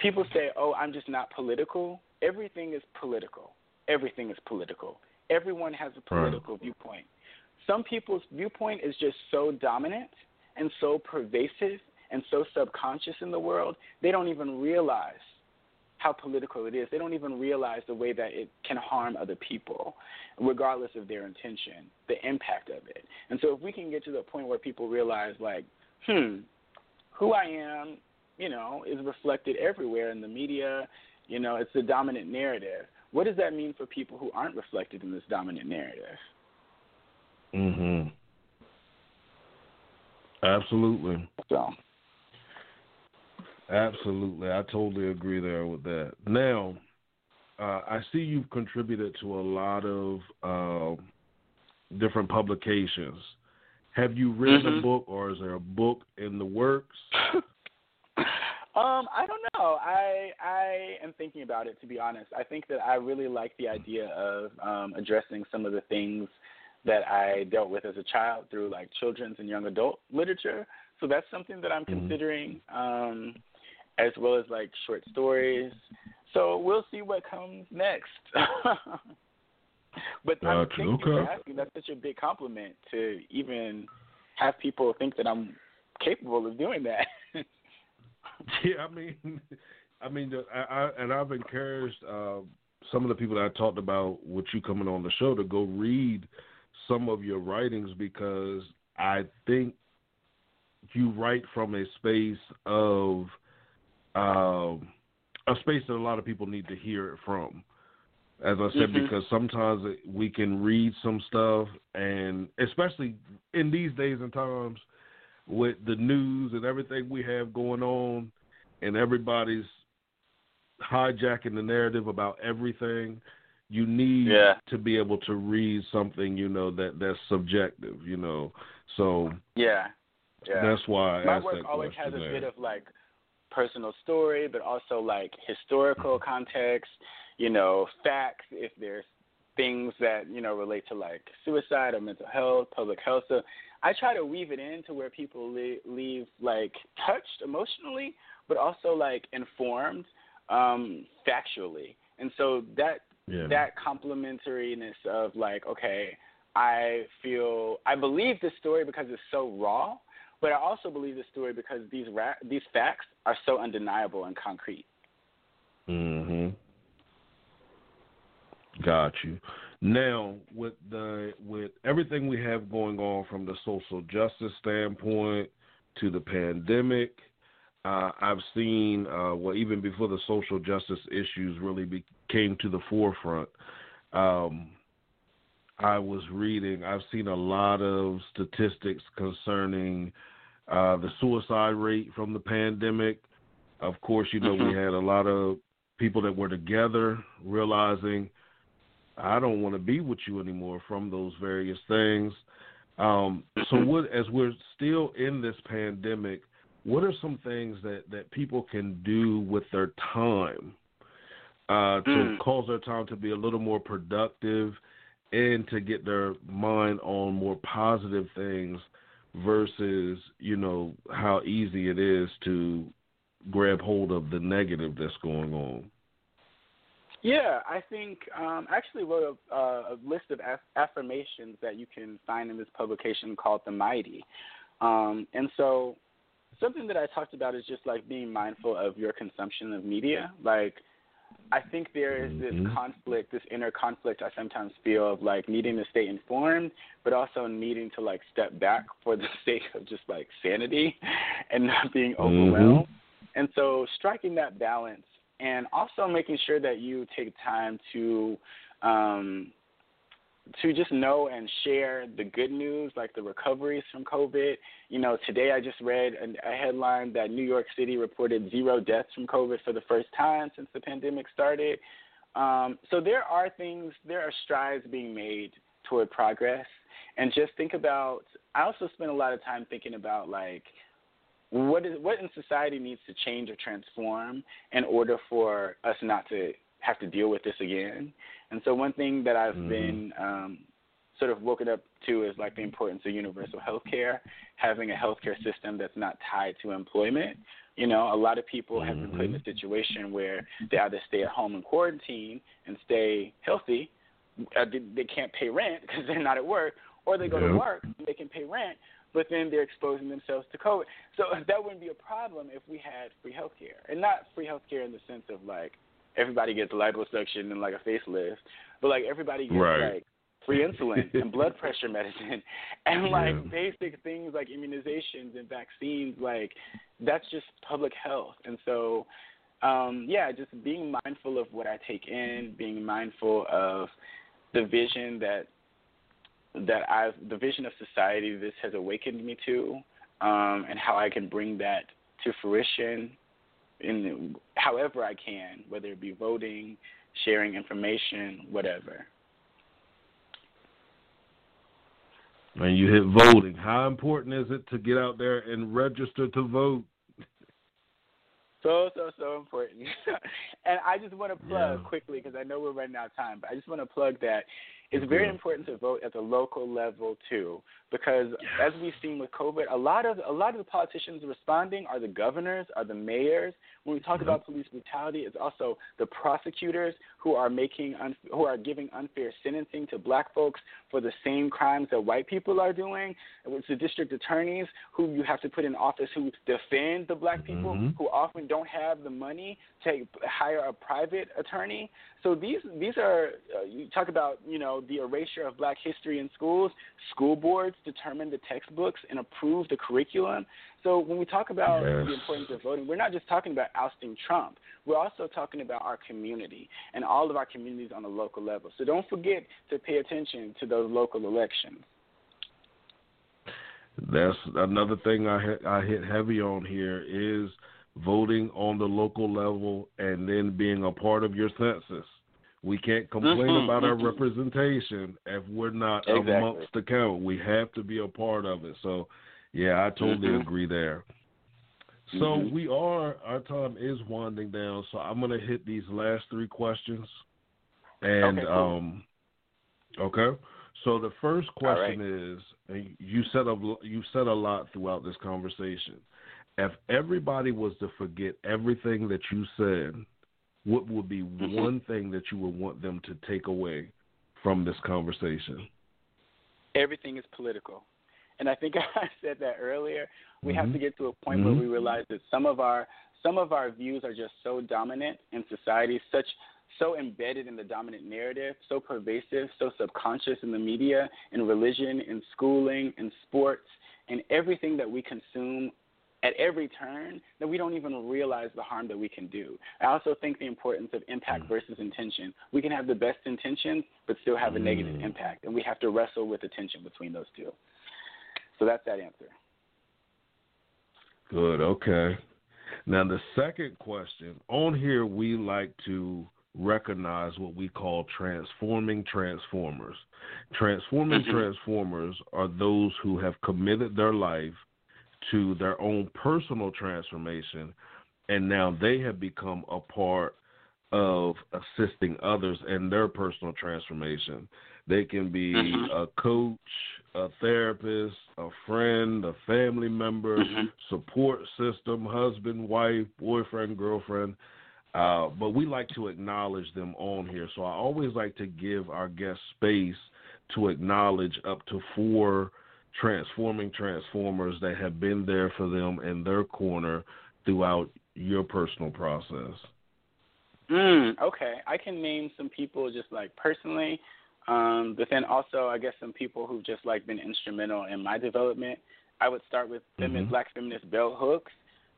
people say, "Oh, I'm just not political." Everything is political. Everything is political. Everyone has a Right. political viewpoint. Some people's viewpoint is just so dominant and so pervasive and so subconscious in the world, they don't even realize how political it is. They don't even realize the way that it can harm other people, regardless of their intention, the impact of it. And so if we can get to the point where people realize, like, hmm, who I am, you know, is reflected everywhere in the media, you know, it's the dominant narrative. What does that mean for people who aren't reflected in this dominant narrative? Mhm. Absolutely. So, Absolutely. I totally agree there with that. Now, uh, I see you've contributed to a lot of uh, different publications. Have you written a Mhm. book or is there a book in the works? [laughs] Um, I don't know. I I am thinking about it to be honest. I think that I really like the idea of um, addressing some of the things that I dealt with as a child through like children's and young adult literature. So that's something that I'm mm-hmm. considering, um, as well as like short stories. So we'll see what comes next. [laughs] but gotcha. I'm, thank okay. you for asking. That's such a big compliment to even have people think that I'm capable of doing that. [laughs] yeah, I mean, I mean, I, I and I've encouraged uh, some of the people that I talked about with you coming on the show to go read some of your writings because I think you write from a space of um, a space that a lot of people need to hear it from. As I said, mm-hmm. because sometimes we can read some stuff, and especially in these days and times with the news and everything we have going on, and everybody's hijacking the narrative about everything you need yeah. to be able to read something you know that that's subjective you know. So yeah. Yeah. that's why I my work always has a bit of like personal story but also like historical [laughs] context you know facts if there's things that you know relate to like suicide or mental health public health. So i try to weave it in to where people leave, leave like touched emotionally but also like informed um factually. And so that yeah. that complementariness of like, okay, I feel I believe this story because it's so raw, but I also believe this story because these ra- these facts are so undeniable and concrete. Mhm. Got you. Now, with the with everything we have going on from the social justice standpoint to the pandemic, uh, I've seen, uh, well, even before the social justice issues really be, came to the forefront, um, I was reading, I've seen a lot of statistics concerning uh, the suicide rate from the pandemic. Of course, you know, mm-hmm. we had a lot of people that were together realizing, I don't want to be with you anymore from those various things. Um, so, mm-hmm. what, as we're still in this pandemic, what are some things that, that people can do with their time uh, to mm. cause their time to be a little more productive and to get their mind on more positive things versus, you know, how easy it is to grab hold of the negative that's going on? Yeah, I think um, I actually wrote a, uh, a list of aff- affirmations that you can find in this publication called The Mighty. Um, and so something that I talked about is just like being mindful of your consumption of media. Like, I think there is this mm-hmm. conflict, this inner conflict I sometimes feel of like needing to stay informed, but also needing to like step back for the [laughs] sake of just like sanity and not being mm-hmm. overwhelmed. Mm-hmm. And so striking that balance and also making sure that you take time to um, to just know and share the good news, like the recoveries from COVID. You know, today I just read a, a headline that New York City reported zero deaths from COVID for the first time since the pandemic started. Um, so there are things, there are strides being made toward progress. And just think about, I also spend a lot of time thinking about like, what is what in society needs to change or transform in order for us not to have to deal with this again. And so one thing that I've mm-hmm. been um, sort of woken up to is like the importance of universal health care, having a healthcare system that's not tied to employment. You know, a lot of people mm-hmm. have been put in a mm-hmm. situation where they either stay at home in quarantine and stay healthy, uh, they, they can't pay rent [laughs] because they're not at work, or they go to work and they can pay rent, but then they're exposing themselves to COVID. So [laughs] that wouldn't be a problem if we had free health care, and not free health care in the sense of like everybody gets liposuction and like a facelift, but like everybody gets right. like free insulin and blood [laughs] pressure medicine [laughs] and like yeah. basic things like immunizations and vaccines like that's just public health and so um yeah just being mindful of what i take in being mindful of the vision that that i've the vision of society this has awakened me to um and how i can bring that to fruition in however I can, whether it be voting, sharing information, whatever. And you hit voting. How important is it to get out there and register to vote? So so so important. [laughs] and I just want to plug Yeah. quickly because I know we're running out of time, but I just want to plug that it's very Yeah. important to vote at the local level too, because as we've seen with COVID, a lot of a lot of the politicians responding are the governors, are the mayors. When we talk Mhm. about police brutality, it's also the prosecutors who are making un- who are giving unfair sentencing to black folks for the same crimes that white people are doing. It's the district attorneys who you have to put in office who defend the black people Mhm. who often don't have the money to hire a private attorney. So these these are uh, you talk about you know the erasure of Black history in schools. School boards determine the textbooks and approve the curriculum. So when we talk about Yes. the importance of voting, we're not just talking about ousting Trump. We're also talking about our community and all of our communities on a local level. So don't forget to pay attention to those local elections. That's another thing I hit, I hit heavy on here is voting on the local level and then being a part of your census. We can't complain Mhm, about our mhm. representation if we're not Exactly. amongst the count. We have to be a part of it. So, yeah, I totally Mhm. agree there. So we are our time is winding down. So I'm gonna hit these last three questions, and Okay, cool. um, okay. So the first All right. question is, and you said a you said a lot throughout this conversation. If everybody was to forget everything that you said, what would be Mhm. one thing that you would want them to take away from this conversation? everything is political. And I think [laughs] I said that earlier. We have Mhm. to get to a point where Mhm. we realize that some of our some of our views are just so dominant in society, such so embedded in the dominant narrative, so pervasive, so subconscious in the media, in religion, in schooling, in sports, in everything that we consume at every turn that we don't even realize the harm that we can do. I also think the importance of impact Mm. versus intention. We can have the best intentions but still have a negative Mm. impact, and we have to wrestle with the tension between those two. So that's that answer. Good. Okay. Now the second question on here, we like to recognize what we call transforming transformers. Transforming Mhm. transformers are those who have committed their life to their own personal transformation, and now they have become a part of assisting others in their personal transformation. They can be Mhm. a coach, a therapist, a friend, a family member, Mhm. support system, husband, wife, boyfriend, girlfriend. Uh, but we like to acknowledge them on here. So I always like to give our guests space to acknowledge up to four transforming transformers that have been there for them in their corner throughout your personal process. Mm, okay, I can name some people just like personally, um, but then also I guess some people who've just like been instrumental in my development. I would start with feminist, Mhm. black feminist Bell Hooks.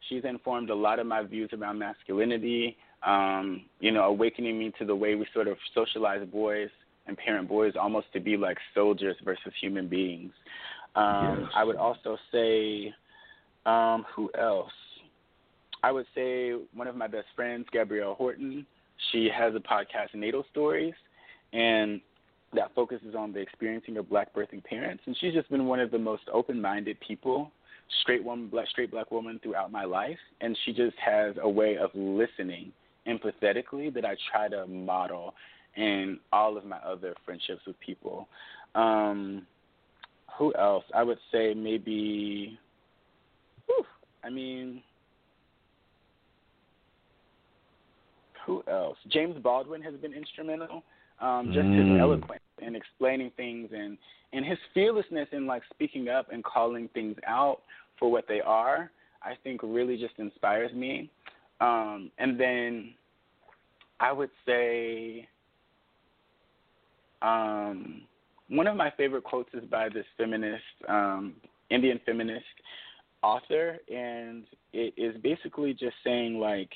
She's informed a lot of my views around masculinity. Um, you know, awakening me to the way we sort of socialize boys and parent boys almost to be like soldiers versus human beings. Um, Yes. I would also say, um, who else? I would say one of my best friends, Gabrielle Horton. She has a podcast, Natal Stories, and that focuses on the experiencing of black birthing parents. And she's just been one of the most open-minded people, straight woman, black, straight black woman throughout my life. And she just has a way of listening empathetically that I try to model in all of my other friendships with people. Um, who else? I would say maybe. Whew, I mean, who else? James Baldwin has been instrumental. Um, just Mm. his eloquence and explaining things and and his fearlessness in like speaking up and calling things out for what they are, I think really just inspires me. Um, and then I would say um, one of my favorite quotes is by this feminist, um, Indian feminist author, and it is basically just saying like,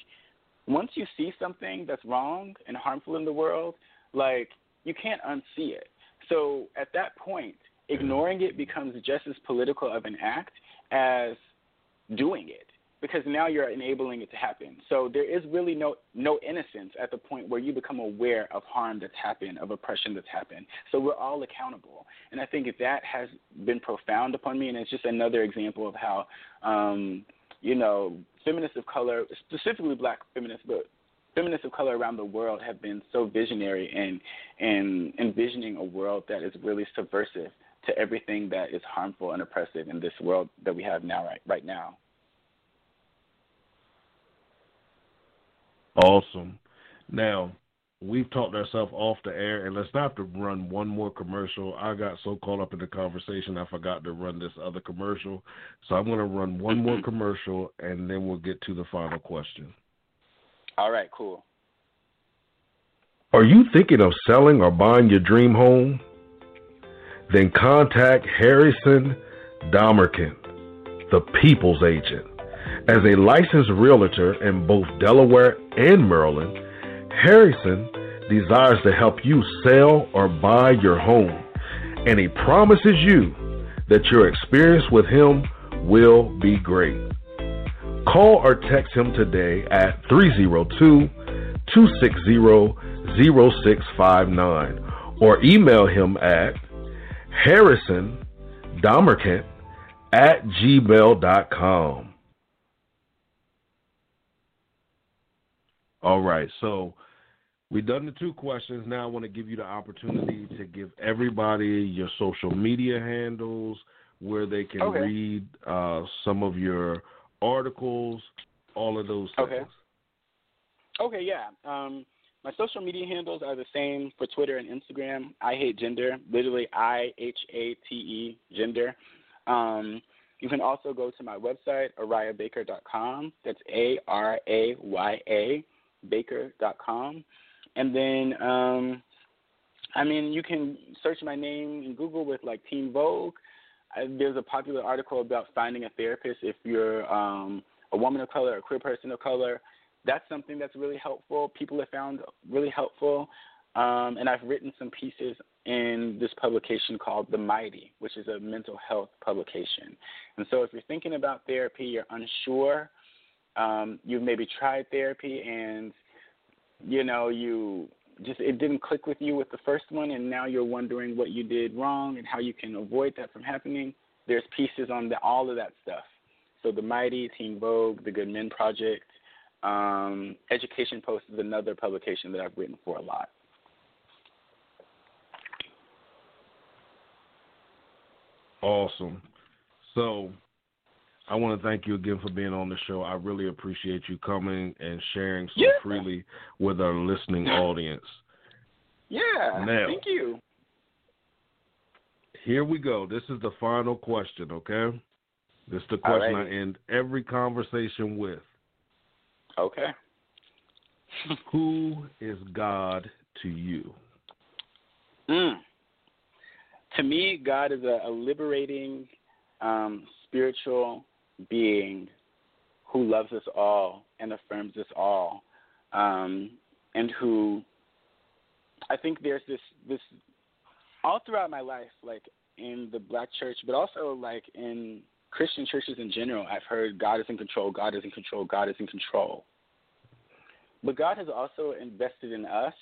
once you see something that's wrong and harmful in the world, like you can't unsee it. So at that point, ignoring it becomes just as political of an act as doing it because now you're enabling it to happen. So there is really no no innocence at the point where you become aware of harm that's happened, of oppression that's happened. So we're all accountable, and I think that has been profound upon me, and it's just another example of how um, you know, feminists of color, specifically black feminists, but feminists of color around the world have been so visionary in in envisioning a world that is really subversive to everything that is harmful and oppressive in this world that we have now right right now. Awesome. Now, we've talked ourselves off the air, and let's not have to run one more commercial. I got so caught up in the conversation, I forgot to run this other commercial. So I'm going to run one more [clears throat] commercial, and then we'll get to the final question. All right, cool. Are you thinking of selling or buying your dream home? Then contact Harrison Damerkent, the People's Agent. As a licensed realtor in both Delaware and Maryland, Harrison desires to help you sell or buy your home, and he promises you that your experience with him will be great. Call or text him today at 302 260 0659 or email him at Harrison Damerkent at gmail.com. All right, so we've done the two questions. Now I want to give you the opportunity to give everybody your social media handles where they can okay. read uh, some of your articles, all of those things. Okay. Okay, yeah. Um, my social media handles are the same for Twitter and Instagram. I hate gender, literally I H A T E gender. Um, you can also go to my website, arayabaker.com. That's A R A Y A baker.com. And then, um, I mean, you can search my name in Google with like Teen Vogue. I, there's a popular article about finding a therapist if you're um, a woman of color, a queer person of color. That's something that's really helpful. People have found really helpful. Um, and I've written some pieces in this publication called The Mighty, which is a mental health publication. And so if you're thinking about therapy, you're unsure, um, you've maybe tried therapy and you know you just it didn't click with you with the first one and now you're wondering what you did wrong and how you can avoid that from happening. There's pieces on the, all of that stuff. So the mighty teen vogue the good men project um, education post is another publication that i've written for a lot. Awesome. So I want to thank you again for being on the show. I really appreciate you coming and sharing so yeah. freely with our listening audience. Yeah, now, thank you. Here we go. This is the final question, okay? This is the question I end every conversation with. Okay. [laughs] Who is God to you? Mm. To me, God is a, a liberating, um, spiritual being who loves us all and affirms us all, um, and who I think there's this this all throughout my life, like in the black church, but also like in Christian churches in general, I've heard God is in control, God is in control, God is in control. But God has also invested in us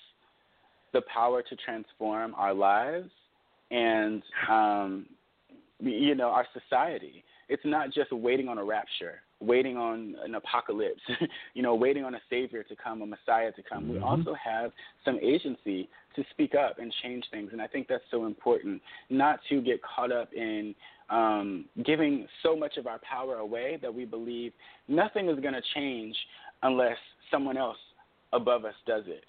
the power to transform our lives and um, you know our society it's not just waiting on a rapture, waiting on an apocalypse, [laughs] you know, waiting on a savior to come, a messiah to come. Mm-hmm. We also have some agency to speak up and change things, and I think that's so important. Not to get caught up in um, giving so much of our power away that we believe nothing is going to change unless someone else above us does it.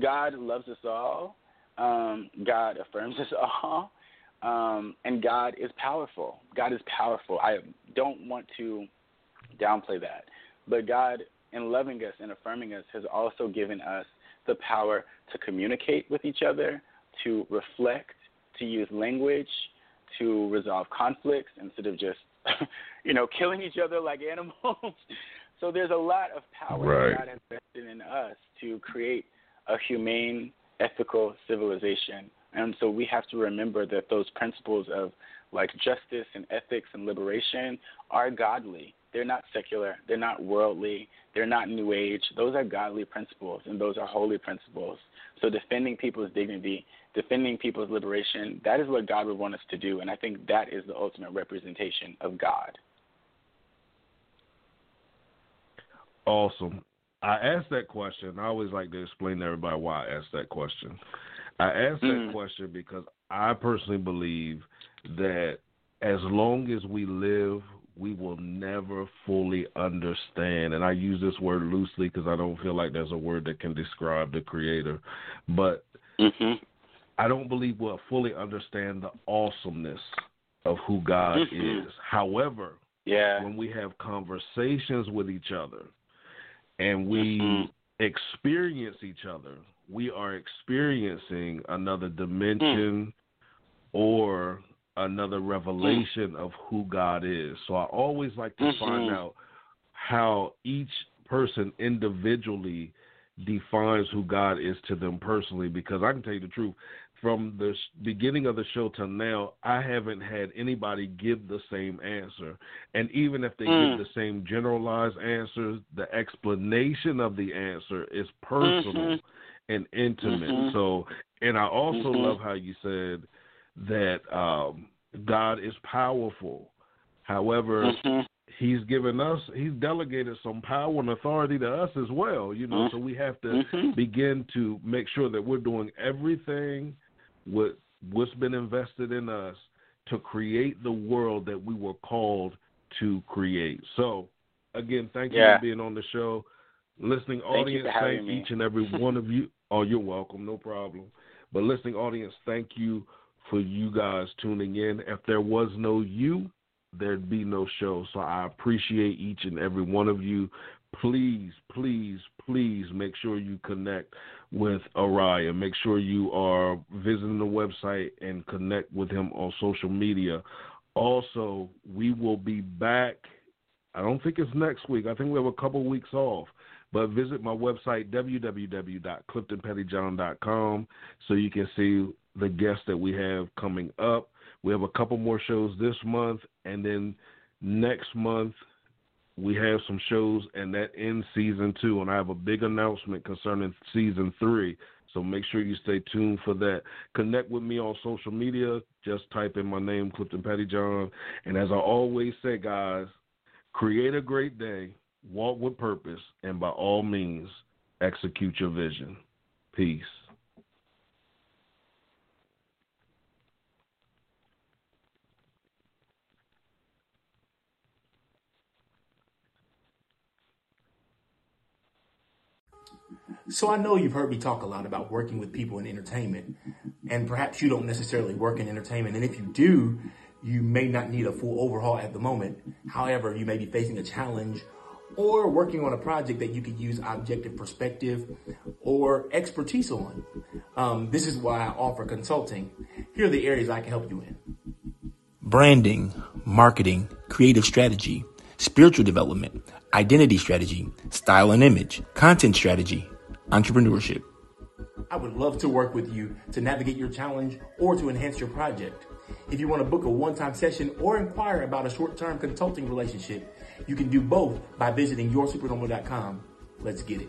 God loves us all. Um, God affirms us [laughs] all. Um, and God is powerful. God is powerful. I don't want to downplay that. But God, in loving us and affirming us, has also given us the power to communicate with each other, to reflect, to use language, to resolve conflicts instead of just, [laughs] you know, killing each other like [laughs] animals. so there's a lot of power right. that God has invested in us to create a humane, ethical civilization and so we have to remember that those principles of like justice and ethics and liberation are godly. They're not secular, they're not worldly, they're not new age. Those are godly principles and those are holy principles. So defending people's dignity, defending people's liberation, that is what God would want us to do and I think that is the ultimate representation of God. Awesome. I asked that question. I always like to explain to everybody why I asked that question. I asked mm. that question because I personally believe that as long as we live, we will never fully understand. And I use this word loosely because I don't feel like there's a word that can describe the Creator. But mm-hmm. I don't believe we'll fully understand the awesomeness of who God mm-hmm. is. However, yeah. when we have conversations with each other and we mm-hmm. experience each other, we are experiencing another dimension mm. or another revelation mm. of who God is. So I always like to mm-hmm. find out how each person individually defines who God is to them personally because I can tell you the truth from the beginning of the show till now, I haven't had anybody give the same answer. And even if they mm. give the same generalized answer, the explanation of the answer is personal mm-hmm. And intimate. Mm-hmm. So, and I also mm-hmm. love how you said that um, God is powerful. However, mm-hmm. He's given us, He's delegated some power and authority to us as well, you know, so we have to mm-hmm. begin to make sure that we're doing everything what what's been invested in us to create the world that we were called to create. So, again, thank you yeah. for being on the show. Listening audience, thank, thank each and every one of you. [laughs] Oh, you're welcome, no problem. But listening audience, thank you for you guys tuning in. If there was no you, there'd be no show. So I appreciate each and every one of you. Please, please, please make sure you connect with Araya. Make sure you are visiting the website and connect with him on social media. Also, we will be back. I don't think it's next week. I think we have a couple weeks off. But visit my website, www.cliftonpettyjohn.com, so you can see the guests that we have coming up. We have a couple more shows this month, and then next month we have some shows, and that ends season two. And I have a big announcement concerning season three. So make sure you stay tuned for that. Connect with me on social media. Just type in my name, Clifton Pettyjohn. And as I always say, guys, create a great day, walk with purpose, and by all means, execute your vision. Peace. So I know you've heard me talk a lot about working with people in entertainment, and perhaps you don't necessarily work in entertainment. And if you do, you may not need a full overhaul at the moment. However, you may be facing a challenge or working on a project that you could use objective perspective or expertise on. Um, this is why I offer consulting. Here are the areas I can help you in branding, marketing, creative strategy, spiritual development, identity strategy, style and image, content strategy, entrepreneurship. I would love to work with you to navigate your challenge or to enhance your project. If you want to book a one time session or inquire about a short term consulting relationship, you can do both by visiting yoursupernormal.com. Let's get it.